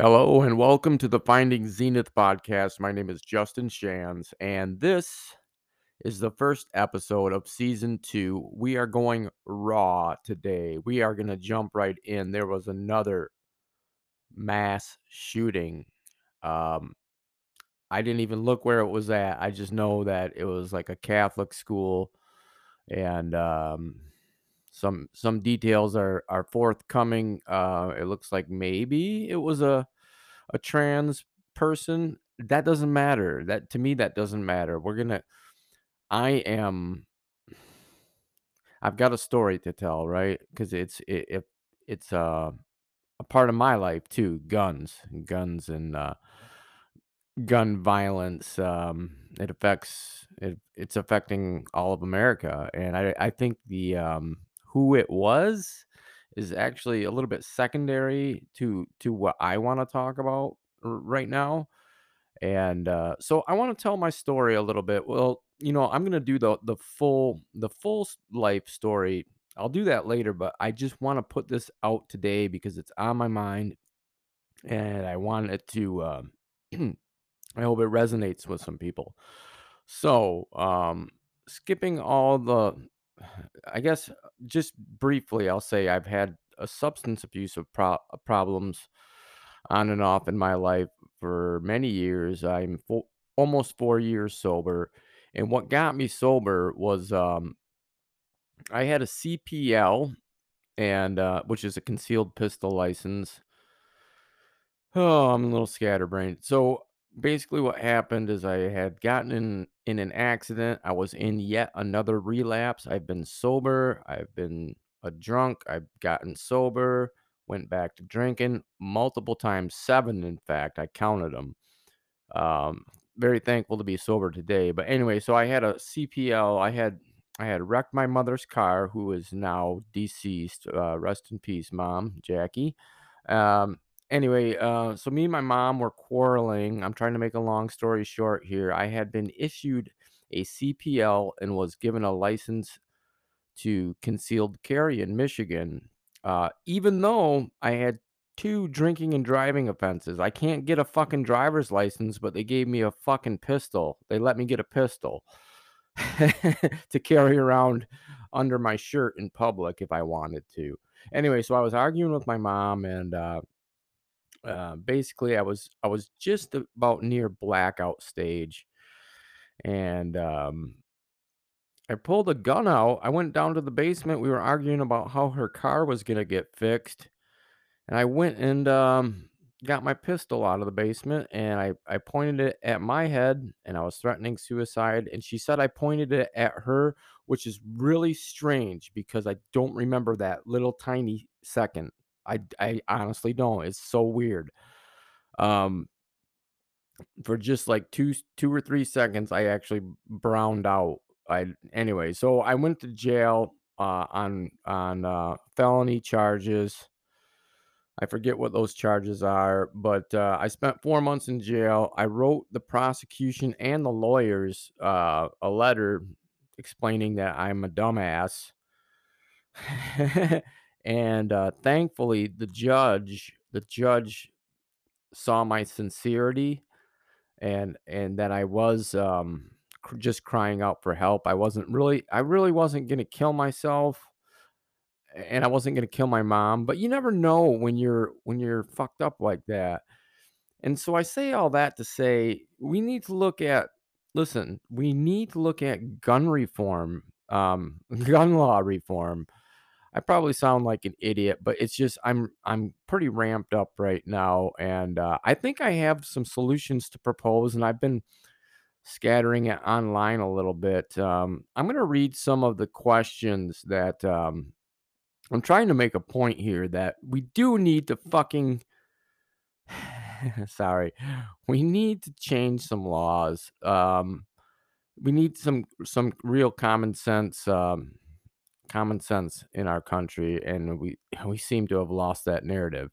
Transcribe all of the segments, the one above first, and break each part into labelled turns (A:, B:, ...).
A: Hello and welcome to the Finding Zenith podcast. My name is Justin Shands, and this is the first episode of season two. We are going raw today. We are going to jump right in. There was another mass shooting. Um, I didn't even look where it was at. I just know that it was like a Catholic school, and um, some some details are are forthcoming. Uh, it looks like maybe it was a a trans person. That doesn't matter. That to me, that doesn't matter. We're gonna. I am. I've got a story to tell, right? Because it's it, it it's uh, a part of my life too. Guns, guns, and uh, gun violence. Um, it affects it. It's affecting all of America, and I I think the um, who it was is actually a little bit secondary to to what I want to talk about right now. And uh, so I want to tell my story a little bit. Well, you know, I'm gonna do the the full the full life story. I'll do that later, but I just want to put this out today because it's on my mind, and I want it to. Um, I hope it resonates with some people. So, um, skipping all the, I guess, just briefly, I'll say I've had a substance abuse of pro- uh, problems on and off in my life for many years. I'm fo- almost four years sober. And what got me sober was um, I had a CPL, and uh, which is a concealed pistol license. Oh, I'm a little scatterbrained. So basically, what happened is I had gotten in in an accident. I was in yet another relapse. I've been sober. I've been a drunk. I've gotten sober. Went back to drinking multiple times, seven in fact. I counted them. Um, very thankful to be sober today. But anyway, so I had a CPL. I had I had wrecked my mother's car, who is now deceased. Uh, rest in peace, mom, Jackie. Um, anyway, uh, so me and my mom were quarreling. I'm trying to make a long story short here. I had been issued a CPL and was given a license to concealed carry in Michigan, uh, even though I had two drinking and driving offenses. I can't get a fucking driver's license, but they gave me a fucking pistol. They let me get a pistol to carry around under my shirt in public if I wanted to. Anyway, so I was arguing with my mom and uh, uh, basically I was I was just about near blackout stage and um, I pulled a gun out. I went down to the basement. We were arguing about how her car was gonna get fixed, and I went and um, got my pistol out of the basement and I I pointed it at my head and I was threatening suicide. And she said I pointed it at her, which is really strange because I don't remember that little tiny second. I I honestly don't. It's so weird. Um, for just like two two or three seconds, I actually browned out. I anyway, so I went to jail uh, on on uh, felony charges. I forget what those charges are, but uh, I spent four months in jail. I wrote the prosecution and the lawyers uh, a letter explaining that I'm a dumbass. and uh, thankfully, the judge, the judge saw my sincerity and and that I was um cr- just crying out for help. I wasn't really I really wasn't going to kill myself and I wasn't going to kill my mom, but you never know when you're when you're fucked up like that. And so I say all that to say we need to look at listen, we need to look at gun reform, um gun law reform. I probably sound like an idiot, but it's just I'm I'm pretty ramped up right now and uh, I think I have some solutions to propose and I've been scattering it online a little bit. Um, I'm going to read some of the questions that um, I'm trying to make a point here that we do need to fucking. Sorry, we need to change some laws. Um, we need some some real common sense. Um, common sense in our country and we we seem to have lost that narrative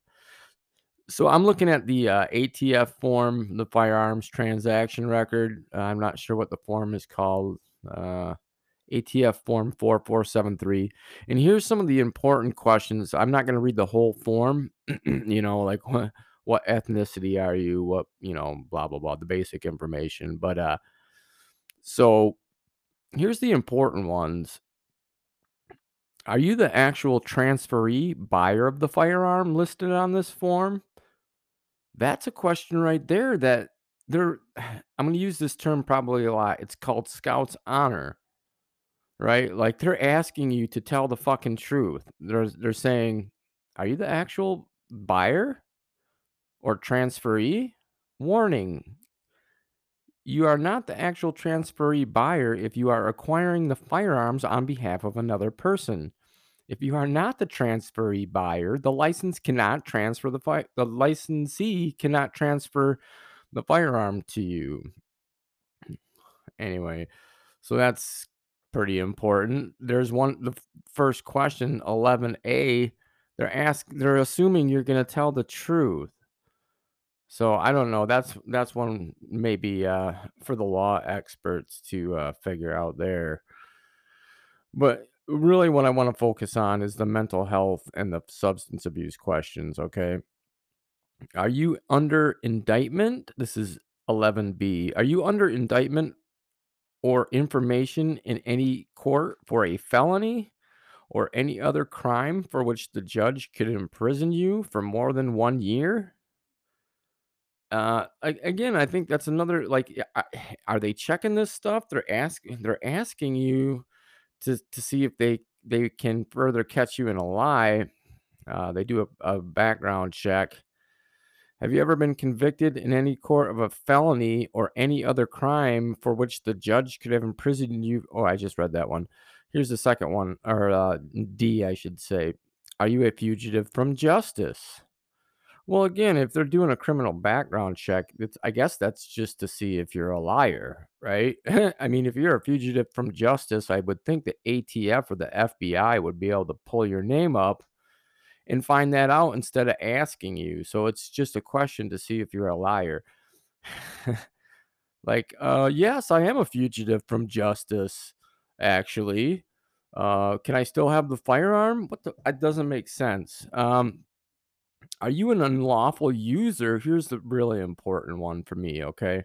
A: So I'm looking at the uh, ATF form, the firearms transaction record. Uh, I'm not sure what the form is called. Uh, ATF form 4473. And here's some of the important questions. I'm not going to read the whole form, you know, like what, what ethnicity are you? What, you know, blah blah blah, the basic information. But uh so here's the important ones. Are you the actual transferee buyer of the firearm listed on this form? That's a question right there that they're I'm going to use this term probably a lot. It's called Scout's honor, right? Like they're asking you to tell the fucking truth. They're they're saying, "Are you the actual buyer or transferee?" Warning. You are not the actual transferee buyer if you are acquiring the firearms on behalf of another person. If you are not the transferee buyer, the license cannot transfer the fi- the licensee cannot transfer the firearm to you. Anyway, so that's pretty important. There's one the first question 11A they're ask they're assuming you're going to tell the truth. So I don't know. That's that's one maybe uh for the law experts to uh figure out there. But really, what I want to focus on is the mental health and the substance abuse questions. Okay. Are you under indictment? This is 11B. Are you under indictment or information in any court for a felony or any other crime for which the judge could imprison you for more than one year? Uh, again, I think that's another like, are they checking this stuff? They're asking, they're asking you to to see if they they can further catch you in a lie. Uh, they do a, a background check. Have you ever been convicted in any court of a felony or any other crime for which the judge could have imprisoned you? Oh, I just read that one. Here's the second one, or uh, D, I should say. Are you a fugitive from justice? Well, again, if they're doing a criminal background check, it's, I guess that's just to see if you're a liar, right? I mean, if you're a fugitive from justice, I would think the ATF or the FBI would be able to pull your name up and find that out instead of asking you. So it's just a question to see if you're a liar. like, uh, yes, I am a fugitive from justice, actually. Uh, can I still have the firearm? What the? It doesn't make sense. Um, are you an unlawful user? Here's the really important one for me, okay?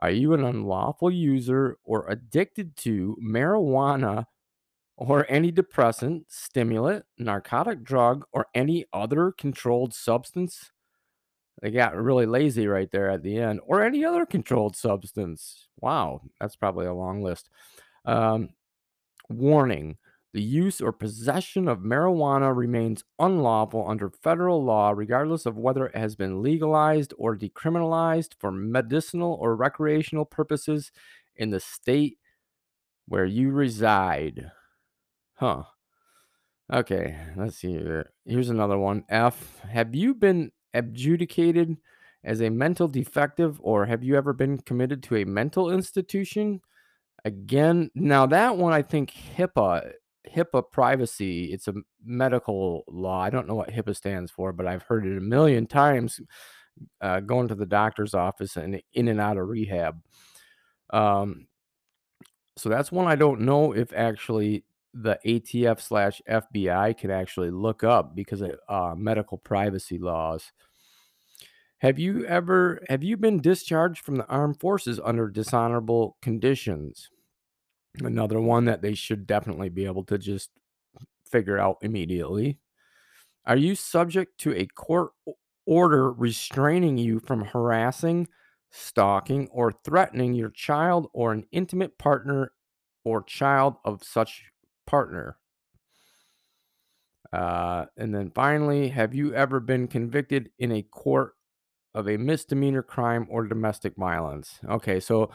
A: Are you an unlawful user or addicted to marijuana or any depressant, stimulant, narcotic drug, or any other controlled substance? They got really lazy right there at the end, or any other controlled substance. Wow, that's probably a long list. Um, Warning the use or possession of marijuana remains unlawful under federal law, regardless of whether it has been legalized or decriminalized for medicinal or recreational purposes in the state where you reside. Huh. Okay, let's see here. Here's another one. F. Have you been adjudicated as a mental defective or have you ever been committed to a mental institution? Again, now that one I think HIPAA HIPAA privacy, it's a medical law. I don't know what HIPAA stands for, but I've heard it a million times uh, going to the doctor's office and in and out of rehab. Um, so that's one I don't know if actually the ATF slash FBI can actually look up because of uh, medical privacy laws. Have you ever have you been discharged from the armed forces under dishonorable conditions? Another one that they should definitely be able to just figure out immediately. Are you subject to a court order restraining you from harassing, stalking, or threatening your child or an intimate partner or child of such partner? Uh, and then finally, have you ever been convicted in a court of a misdemeanor crime or domestic violence? Okay, so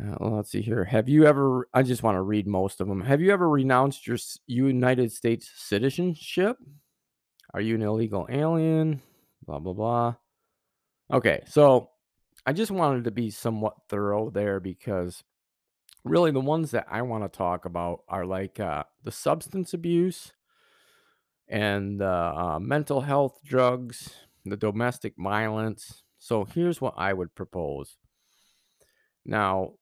A: Uh, let's see here. Have you ever? I just want to read most of them. Have you ever renounced your United States citizenship? Are you an illegal alien? Blah blah blah. Okay, so I just wanted to be somewhat thorough there because really the ones that I want to talk about are like uh, the substance abuse and uh, mental health drugs, the domestic violence. So here's what I would propose. Now,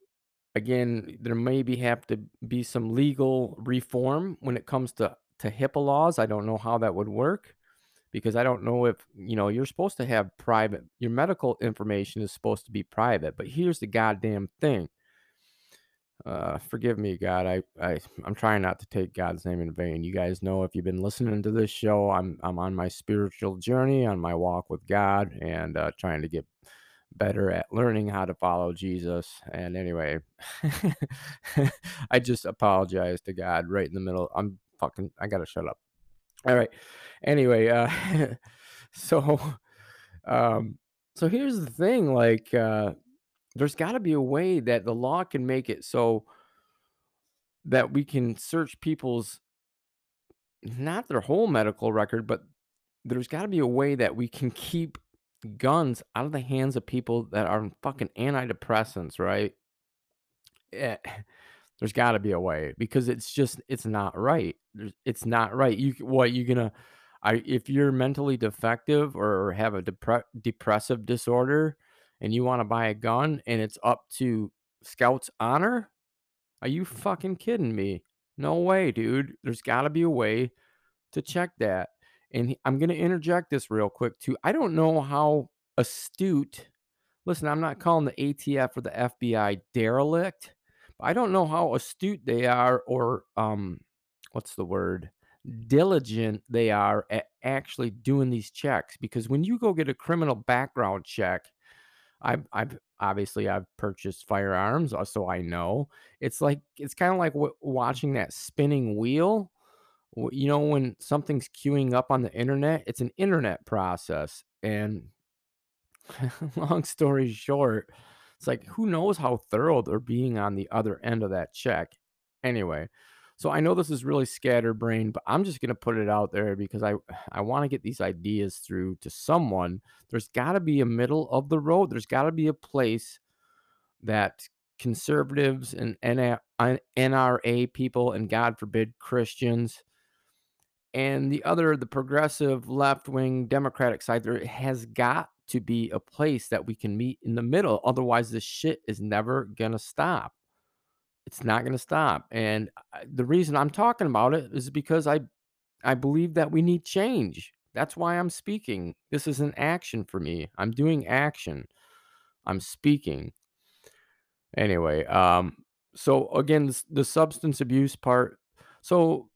A: again, there maybe have to be some legal reform when it comes to to HIPAA laws. I don't know how that would work, because I don't know if, you know, you're supposed to have private your medical information is supposed to be private, but here's the goddamn thing. Uh, forgive me, God. I, I, I'm trying not to take God's name in vain. You guys know if you've been listening to this show, I'm, I'm on my spiritual journey, on my walk with God, and uh, trying to get better at learning how to follow Jesus. And anyway, I just apologize to God right in the middle. I'm fucking. I gotta shut up. All right. Anyway, uh, so, um, so here's the thing. Like, uh, there's got to be a way that the law can make it so that we can search people's not their whole medical record, but there's got to be a way that we can keep guns out of the hands of people that are on fucking antidepressants, right? Eh, there's got to be a way because it's just it's not right. There's, it's not right. You what you gonna I if you're mentally defective or have a depre- depressive disorder and you want to buy a gun and it's up to Scout's honor, are you fucking kidding me? No way, dude. There's got to be a way to check that. And I'm going to interject this real quick too. I don't know how astute. Listen, I'm not calling the ATF or the FBI derelict. But I don't know how astute they are or um what's the word? diligent they are at actually doing these checks because when you go get a criminal background check I've I've obviously I've purchased firearms, uh, so I know. It's like it's kind of like w- watching that spinning wheel. You know, when something's queuing up on the internet, it's an internet process. And long story short, it's like who knows how thorough they're being on the other end of that check. Anyway, so I know this is really scatterbrained, but I'm just gonna put it out there because I I want to get these ideas through to someone. There's got to be a middle of the road. There's got to be a place that conservatives and NRA people and God forbid Christians and the other the progressive left wing democratic side there has got to be a place that we can meet in the middle otherwise this shit is never going to stop. It's not going to stop and the reason i'm talking about it is because i i believe that we need change. That's why i'm speaking. This is an action for me. I'm doing action. I'm speaking. Anyway um so again the substance abuse part so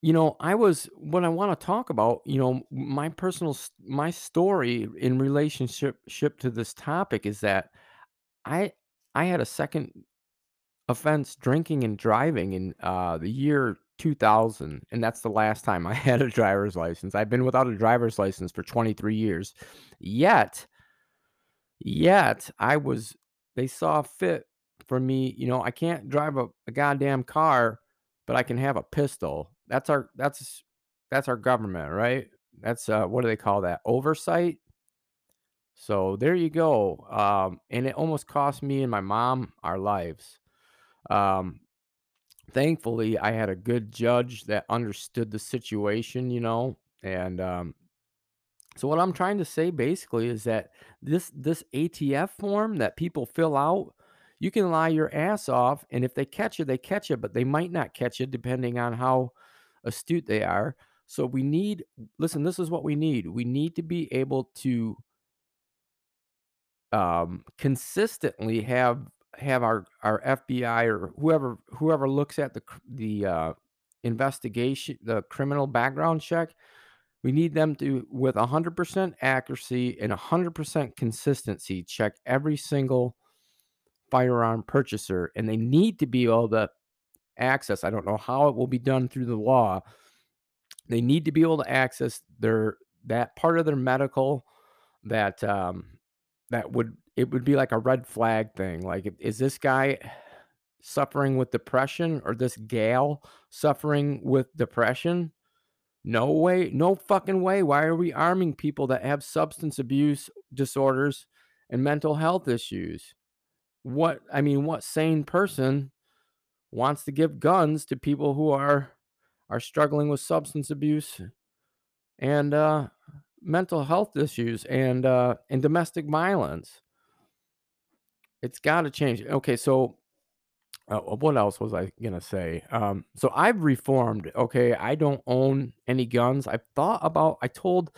A: You know, I was what I wanna talk about, you know, my personal my story in relationship ship to this topic is that I I had a second offense drinking and driving in, uh, the year 2000, and that's the last time I had a driver's license. I've been without a driver's license for 23 years. Yet Yet, I was they saw fit for me, you know, I can't drive a, a goddamn car, but I can have a pistol. That's our that's that's our government, right? That's uh what do they call that? Oversight. So there you go. Um, and it almost cost me and my mom our lives. Um, thankfully I had a good judge that understood the situation, you know, and um So what I'm trying to say basically is that this this ATF form that people fill out, you can lie your ass off, and if they catch you, they catch you, but they might not catch you depending on how astute they are. So we need listen, this is what we need. We need to be able to um consistently have have our our FBI or whoever whoever looks at the the uh investigation, the criminal background check we need them to, with 100% accuracy and 100% consistency, check every single firearm purchaser. And they need to be able to access, I don't know how it will be done through the law. They need to be able to access their that part of their medical that um that would it would be like a red flag thing. Like is this guy suffering with depression or this gal suffering with depression? No way, no fucking way. Why are we arming people that have substance abuse disorders and mental health issues? What I mean, what sane person wants to give guns to people who are are struggling with substance abuse and uh mental health issues and uh and domestic violence? It's got to change. Okay, so Uh, what else was I gonna say? Um, so I've reformed. Okay, I don't own any guns. I've thought about. I told.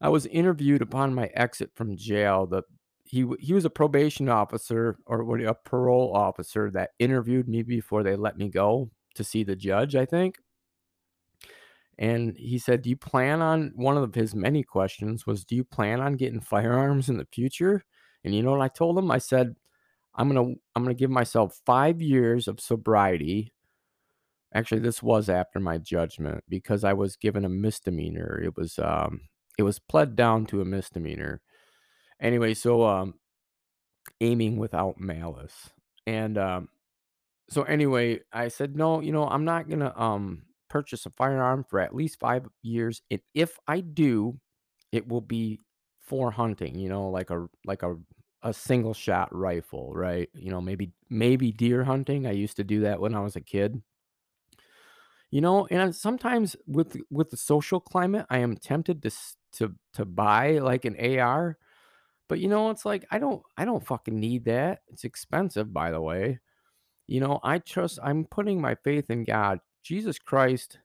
A: I was interviewed upon my exit from jail. That he he was a probation officer or a parole officer that interviewed me before they let me go to see the judge. I think. And he said, "Do you plan on?" One of his many questions was, "Do you plan on getting firearms in the future?" And you know what I told him? I said, "I'm gonna I'm gonna give myself five years of sobriety." Actually, this was after my judgment because I was given a misdemeanor. It was um it was pled down to a misdemeanor. Anyway, so um aiming without malice. And um so anyway, I said, "No, you know, I'm not gonna um purchase a firearm for at least five years. And if I do, it will be for hunting, you know, like a like a a single shot rifle, right? You know, maybe maybe deer hunting. I used to do that when I was a kid. You know, and sometimes with with the social climate, I am tempted to to to buy like an AR, but you know, it's like I don't I don't fucking need that. It's expensive, by the way. You know, I trust I'm putting my faith in God. Jesus Christ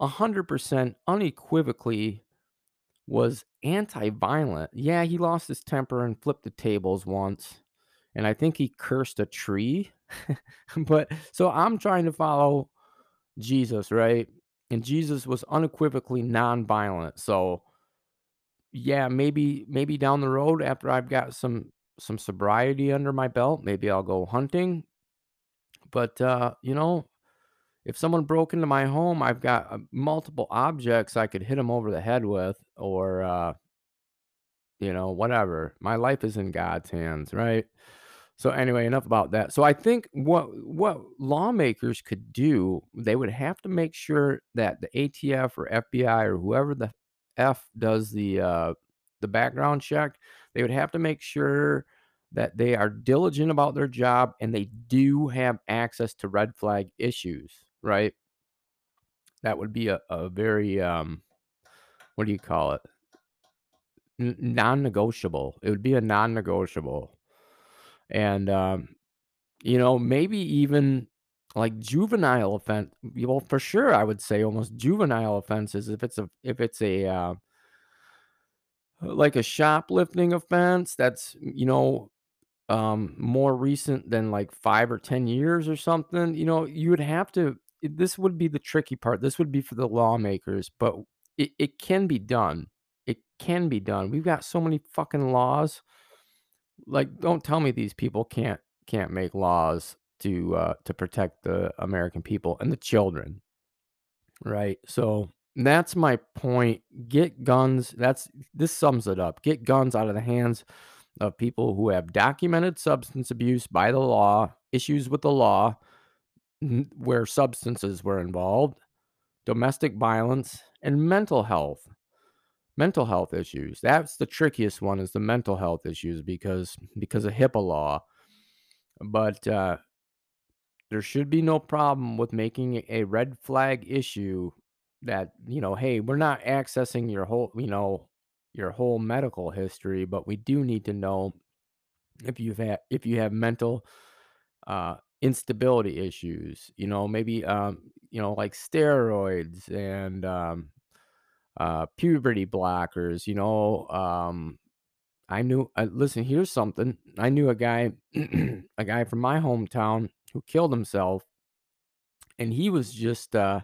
A: 100% unequivocally was anti-violent. Yeah, he lost his temper and flipped the tables once, and I think he cursed a tree. but so I'm trying to follow Jesus, right? And Jesus was unequivocally non-violent. So yeah, maybe maybe down the road after I've got some some sobriety under my belt, maybe I'll go hunting. But uh, you know, if someone broke into my home, I've got uh, multiple objects I could hit them over the head with, or uh, you know, whatever. My life is in God's hands, right? So anyway, enough about that. So I think what what lawmakers could do, they would have to make sure that the ATF or FBI or whoever the F does the uh, the background check, they would have to make sure that they are diligent about their job and they do have access to red flag issues, right? That would be a, a very um, what do you call it? N- non-negotiable. It would be a non-negotiable. And um, You know, maybe even like juvenile offense well, for sure, I would say almost juvenile offenses if it's a if it's a, uh, like a shoplifting offense that's, you know, um, more recent than like 5 or 10 years or something, you know, you would have to this would be the tricky part. This would be for the lawmakers, but it it can be done. It can be done. We've got so many fucking laws like, don't tell me these people can't can't make laws to, uh, to protect the American people and the children, right? So, that's my point. Get guns that's this sums it up. Get guns out of the hands of people who have documented substance abuse by the law, issues with the law, where substances were involved, domestic violence, and mental health. Mental health issues. That's the trickiest one is the mental health issues because because of HIPAA law. But, uh, there should be no problem with making a red flag issue that, you know, "Hey, we're not accessing your whole you know, your whole medical history, but we do need to know if you've had if you have mental, uh, instability issues." You know, maybe, um, you know, like steroids and, um, uh, puberty blockers, you know, um I knew uh, listen, here's something. I knew a guy a guy from my hometown who killed himself, and he was just, uh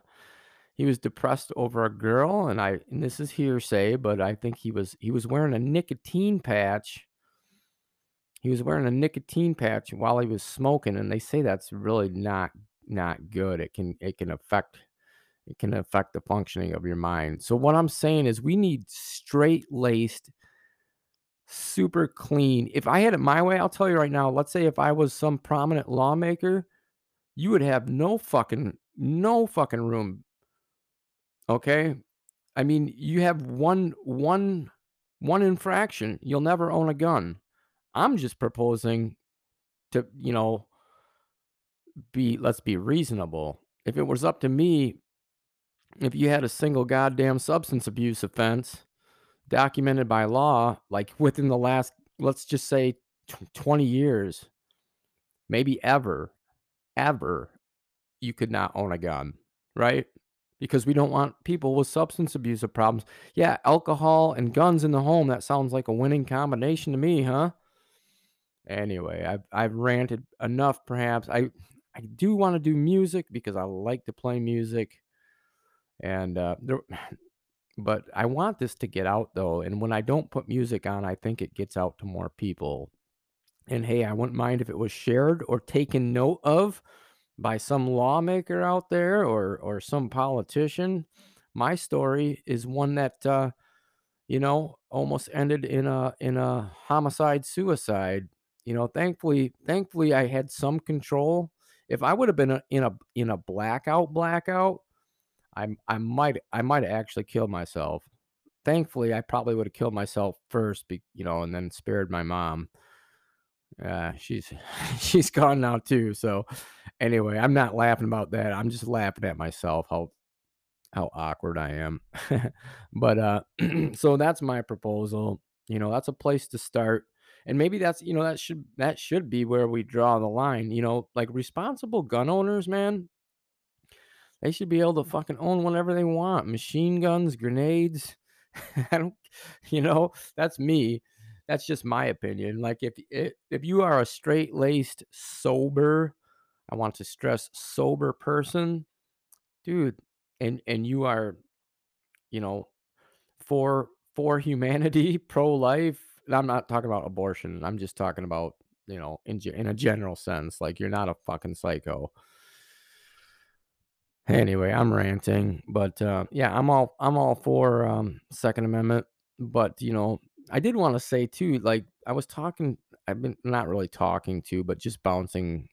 A: he was depressed over a girl, and I and this is hearsay, but I think he was he was wearing a nicotine patch. He was wearing a nicotine patch while he was smoking, and they say that's really not not good. It can it can affect it can affect the functioning of your mind. So what I'm saying is we need straight-laced super clean. If I had it my way, I'll tell you right now, let's say if I was some prominent lawmaker, you would have no fucking no fucking room, okay? I mean, you have one one one infraction, you'll never own a gun. I'm just proposing to, you know, be let's be reasonable. If it was up to me, if you had a single goddamn substance abuse offense documented by law, like within the last, let's just say tw 20 years, maybe ever. ever you could not own a gun, right? Because we don't want people with substance abuse problems. Yeah, alcohol and guns in the home, that sounds like a winning combination to me, huh? Anyway, I've I've ranted enough perhaps. I I do want to do music because I like to play music. And uh there but I want this to get out though. And when I don't put music on, I think it gets out to more people. And hey, I wouldn't mind if it was shared or taken note of by some lawmaker out there or or some politician. My story is one that uh, you know almost ended in a in a homicide suicide. You know, thankfully, thankfully I had some control. If I would have been in a in a blackout blackout, I I might I might have actually killed myself. Thankfully, I probably would have killed myself first, be, you know, and then spared my mom. Uh, she's she's gone now too. So anyway, I'm not laughing about that. I'm just laughing at myself how how awkward I am. but uh so that's my proposal. You know, that's a place to start. And maybe that's, you know, that should that should be where we draw the line. You know, like responsible gun owners, man, they should be able to fucking own whatever they want. Machine guns, grenades. I don't you know, that's me. That's just my opinion. Like if if, if you are a straight-laced sober, I want to stress sober person, dude, and and you are, you know, for for humanity, pro-life. I'm not talking about abortion. I'm just talking about, you know, in in a general sense, like you're not a fucking psycho. Anyway, I'm ranting, but uh, yeah, I'm all I'm all for um, Second Amendment. But you know, I did want to say too, like I was talking, I've been not really talking to, but just bouncing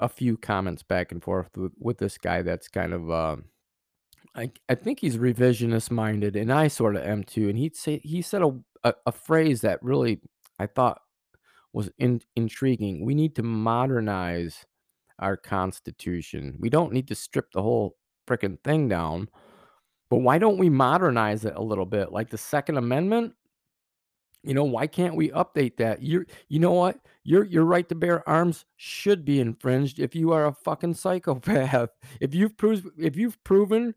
A: a few comments back and forth with, with this guy that's kind of uh, I I think he's revisionist minded, and I sort of am too. And he'd say he said a a, a phrase that really I thought was in, intriguing. We need to modernize our Constitution. We don't need to strip the whole frickin' thing down, but why don't we modernize it a little bit? Like the Second Amendment, you know, why can't we update that? You're, you know what? Your your right to bear arms should be infringed if you are a fucking psychopath. If you've proved if you've proven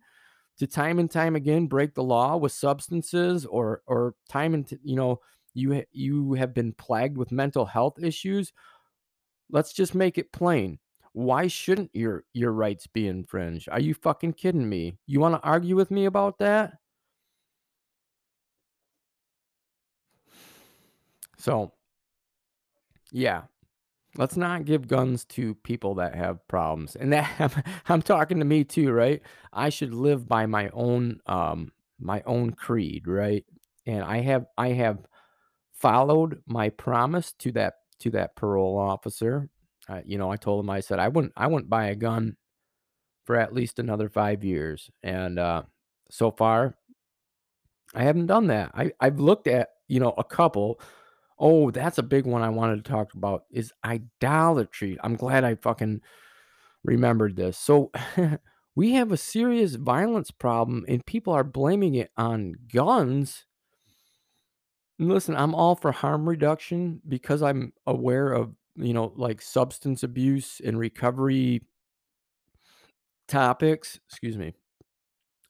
A: to time and time again break the law with substances or or time and t- you know you you have been plagued with mental health issues let's just make it plain why shouldn't your your rights be infringed? Are you fucking kidding me? You want to argue with me about that? So yeah. Let's not give guns to people that have problems and that I'm, I'm talking to me too right? I should live by my own um my own creed right? And i have i have followed my promise to that to that parole officer you know i told him i said i wouldn't i wouldn't buy a gun for at least another five years and uh so far i haven't done that i i've looked at you know a couple Oh, that's a big one I wanted to talk about is idolatry. I'm glad I fucking remembered this. So we have a serious violence problem and people are blaming it on guns. Listen, I'm all for harm reduction because I'm aware of, you know, like substance abuse and recovery topics. Excuse me.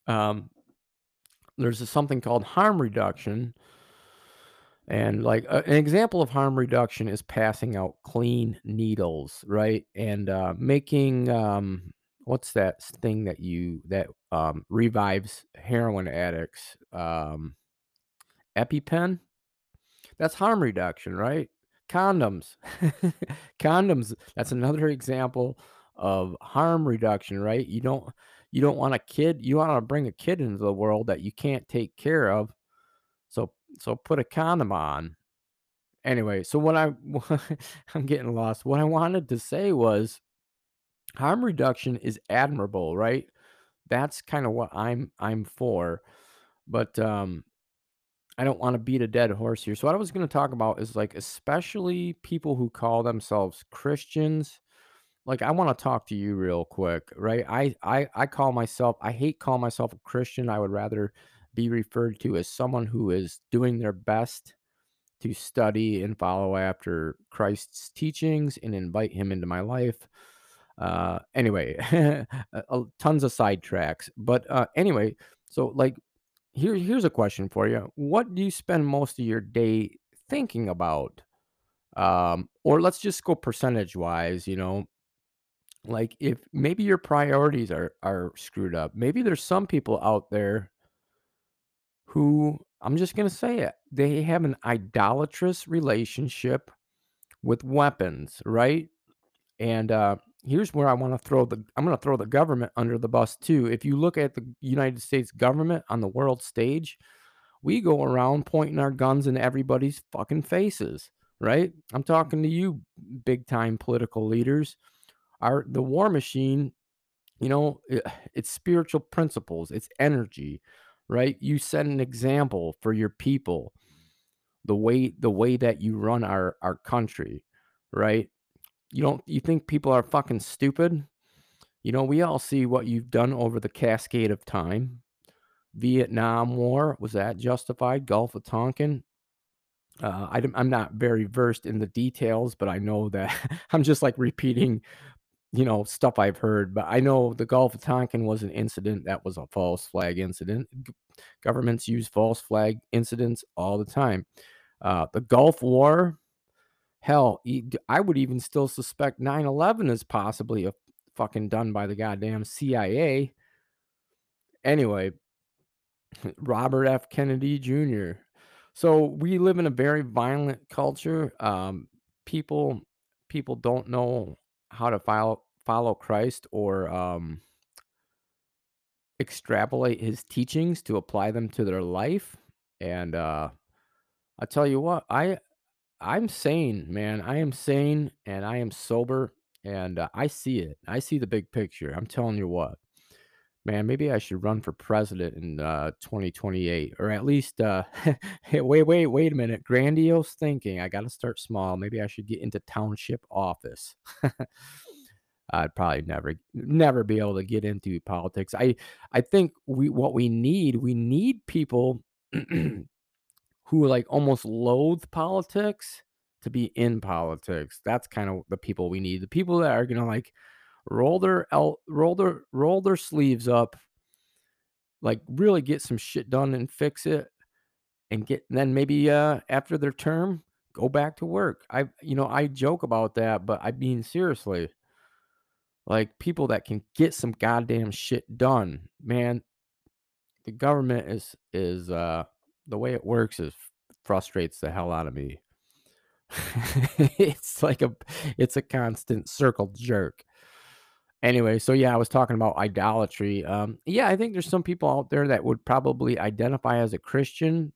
A: Um, there's a, something called harm reduction And like an example of harm reduction is passing out clean needles, right? And uh, making um, what's that thing that you that um, revives heroin addicts? Um, EpiPen. That's harm reduction, right? Condoms, condoms. That's another example of harm reduction, right? You don't you don't want a kid. You want to bring a kid into the world that you can't take care of. So so put a condom on Anyway, so what I I'm getting lost. What I wanted to say was harm reduction is admirable, right? That's kind of what I'm I'm for. But um I don't want to beat a dead horse here. So what I was going to talk about is like especially people who call themselves Christians. Like I want to talk to you real quick, right? I I I call myself I hate calling myself a Christian. I would rather be referred to as someone who is doing their best to study and follow after Christ's teachings and invite him into my life. Uh, anyway, uh, tons of sidetracks. But uh, anyway, so like here, here's a question for you. What do you spend most of your day thinking about? Um, or let's just go percentage wise, you know, like if maybe your priorities are are screwed up. Maybe there's some people out there who I'm just gonna say it, they have an idolatrous relationship with weapons, right? And uh, here's where I want to throw the I'm going to throw the government under the bus too. If you look at the United States government on the world stage, we go around pointing our guns in everybody's fucking faces, right? I'm talking to you big time political leaders. Our the war machine, you know, it, it's spiritual principles, it's energy, right? You set an example for your people, the way the way that you run our our country, right? You don't you think people are fucking stupid? You know, we all see what you've done over the cascade of time. Vietnam War, was that justified? Gulf of Tonkin. Uh, I, am not very versed in the details, but I know that I'm just like repeating, you know, stuff I've heard. But I know the Gulf of Tonkin was an incident that was a false flag incident. Governments use false flag incidents all the time. Uh, the Gulf War, Hell, I would even still suspect 9/11 is possibly a fucking done by the goddamn CIA. Anyway, Robert F. Kennedy Jr. So we live in a very violent culture. Um, people people don't know how to follow follow Christ or um, extrapolate his teachings to apply them to their life. And uh, I tell you what, I I'm sane, man. I am sane and I am sober and uh, I see it. I see the big picture. I'm telling you what, man, maybe I should run for president in uh, 2028 or at least, uh, wait, wait, wait a minute. Grandiose thinking. I got to start small. Maybe I should get into township office. I'd probably never, never be able to get into politics. I, I think we, what we need, we need people who like almost loathe politics to be in politics. That's kind of the people we need. The people that are gonna like roll their el- roll their roll their sleeves up, like really get some shit done and fix it, and get and then maybe uh after their term go back to work. I you know I joke about that, but I mean seriously. Like people that can get some goddamn shit done, man. The government is is uh the way it works is frustrates the hell out of me. it's like a it's a constant circle jerk. Anyway, so yeah, I was talking about idolatry. Um, yeah, I think there's some people out there that would probably identify as a Christian,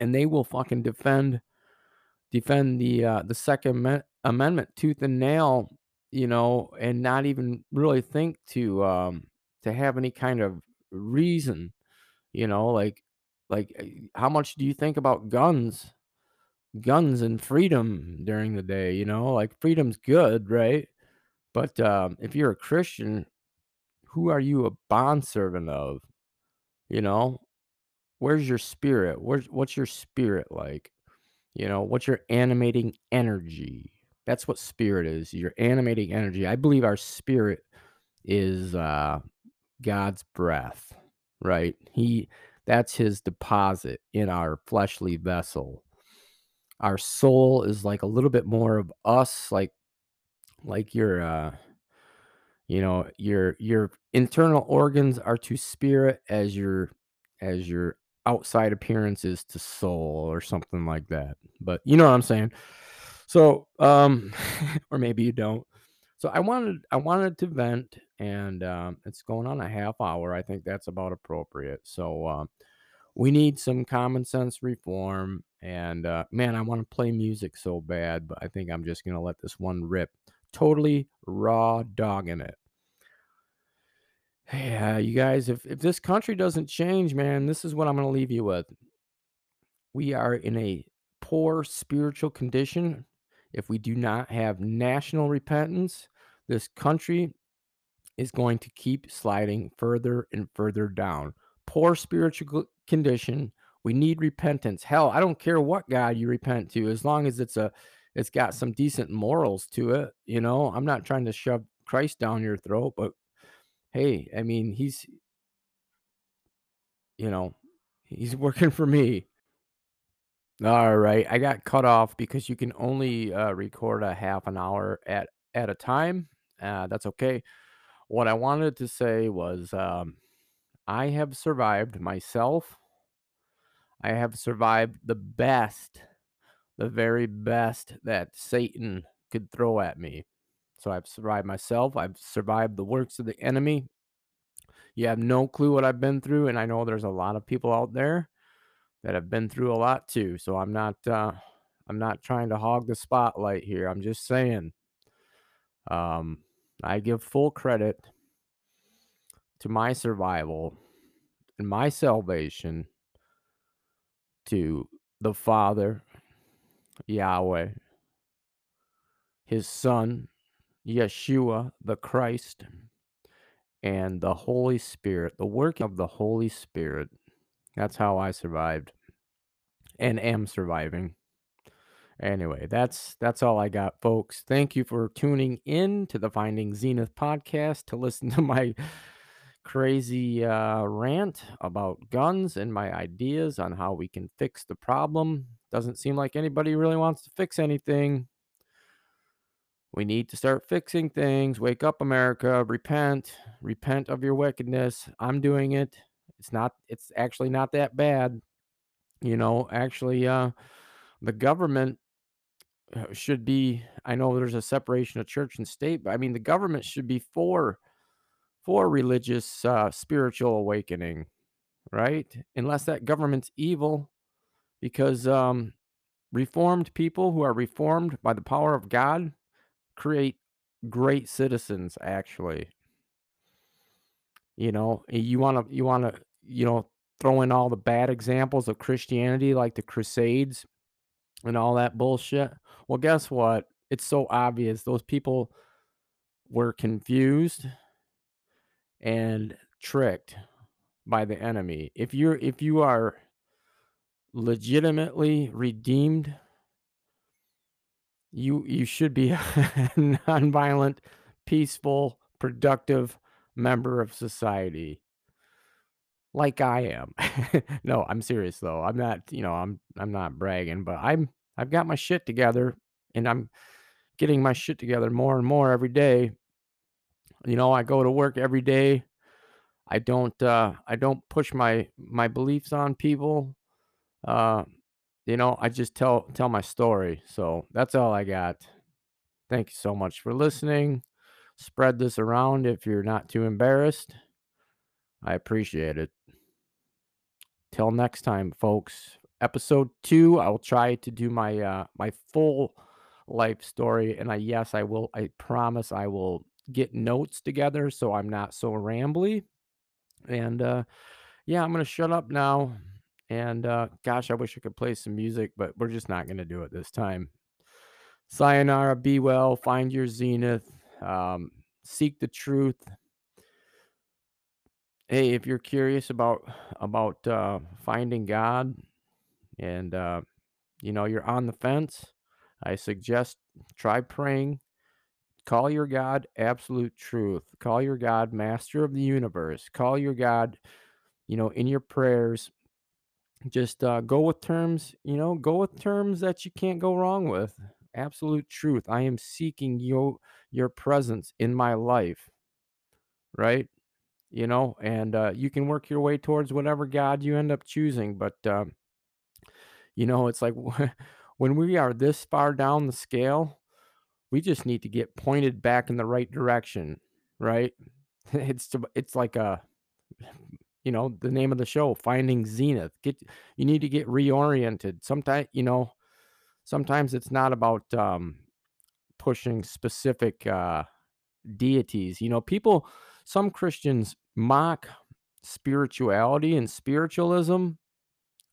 A: and they will fucking defend defend the uh, the Second Amendment tooth and nail, you know, and not even really think to um, to have any kind of reason, you know, like like uh, how much do you think about guns guns and freedom during the day, you know? Like freedom's good, right? But um, if you're a Christian, who are you a bondservant of? You know, where's your spirit? Where's what's your spirit like? You know, what's your animating energy? That's what spirit is. Your animating energy. I believe our spirit is uh God's breath, right? He that's his deposit in our fleshly vessel. Our soul is like a little bit more of us like like your uh you know your your internal organs are to spirit as your as your outside appearance is to soul or something like that but you know what i'm saying? So um or maybe you don't. So i wanted i wanted to vent and um it's going on a half hour i think that's about appropriate so um we need some common sense reform. And uh, man, I want to play music so bad, but I think I'm just going to let this one rip. Totally raw dogging it. Yeah, you guys, if, if this country doesn't change, man, this is what I'm going to leave you with. We are in a poor spiritual condition. If we do not have national repentance, this country is going to keep sliding further and further down. Poor spiritual condition. We need repentance. Hell, I don't care what God you repent to, as long as it's a it's got some decent morals to it. You know, I'm not trying to shove Christ down your throat, but hey, I mean, he's you know, he's working for me. All right, I got cut off because you can only uh, record a half an hour at at a time. Uh, that's okay. What I wanted to say was, um, I have survived myself. I have survived the best, the very best that Satan could throw at me. So I've survived myself. I've survived the works of the enemy. You have no clue what I've been through, and I know there's a lot of people out there that have been through a lot too. So I'm not uh I'm not trying to hog the spotlight here. I'm just saying um I give full credit to my survival and my salvation to the Father, Yahweh, his son, Yeshua, the Christ, and the Holy Spirit, the work of the Holy Spirit. That's how I survived and am surviving. Anyway, that's that's all I got, folks. Thank you for tuning in to the Finding Zenith podcast to listen to my crazy uh, rant about guns and my ideas on how we can fix the problem. Doesn't seem like anybody really wants to fix anything. We need to start fixing things. Wake up, America. Repent. Repent of your wickedness. I'm doing it. It's not, it's actually not that bad. You know, actually, uh, the government should be, I know there's a separation of church and state, but I mean, the government should be for, for religious, uh, spiritual awakening, right? Unless that government's evil, because, um, reformed people who are reformed by the power of God create great citizens actually you know you want to you want to you know throw in all the bad examples of christianity like the crusades and all that bullshit. Well guess what? It's so obvious. Those people were confused and tricked by the enemy. If you're if you are legitimately redeemed you you should be a nonviolent, peaceful, productive member of society. Like I am. no, I'm serious though. I'm not, you know, I'm I'm not bragging, but I'm I've got my shit together and I'm getting my shit together more and more every day. You know, I go to work every day. I don't uh I don't push my my beliefs on people. Uh you know, I just tell tell my story. So that's all I got. Thank you so much for listening. Spread this around if you're not too embarrassed. I appreciate it. Till next time, folks. Episode two, I'll try to do my uh my full life story. And I yes, I will I promise I will get notes together so I'm not so rambly. And uh yeah, I'm gonna shut up now. And uh, gosh, I wish I could play some music, but we're just not to do it this time. Sayonara, be well, find your zenith, um, seek the truth. Hey, if you're curious about about uh, finding God, and uh, you know you're on the fence, I suggest try praying. Call your God absolute truth. Call your God master of the universe. Call your God, you know, in your prayers just uh, go with terms, you know, go with terms that you can't go wrong with. Absolute truth. I am seeking your your presence in my life, right? You know, and uh, you can work your way towards whatever God you end up choosing. But um, you know, it's like when we are this far down the scale, we just need to get pointed back in the right direction, right? It's it's like a you know the name of the show finding zenith get you need to get reoriented sometimes you know sometimes it's not about um pushing specific uh deities you know people some christians mock spirituality and spiritualism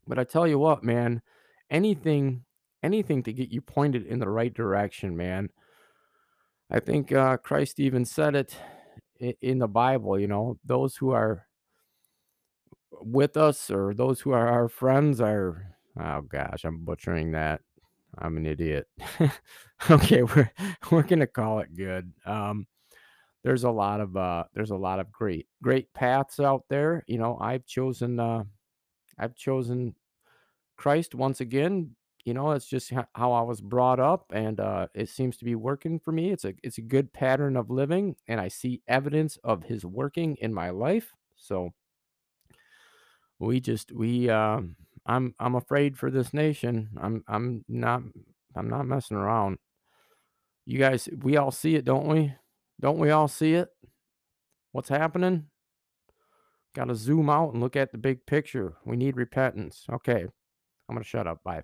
A: but i tell you what man anything anything to get you pointed in the right direction man i think uh christ even said it in the bible you know those who are with us or those who are our friends are oh gosh, I'm butchering that. I'm an idiot. okay, we're we're gonna call it good. Um, there's a lot of uh there's a lot of great great paths out there. You know, I've chosen uh I've chosen Christ once again. You know, it's just how I was brought up and uh it seems to be working for me. It's a it's a good pattern of living and I see evidence of his working in my life. So we just we um I'm I'm afraid for this nation. I'm I'm not I'm not messing around. You guys, we all see it, don't we? Don't we all see it? What's happening? Got to zoom out and look at the big picture. We need repentance. Okay, I'm going to shut up. Bye.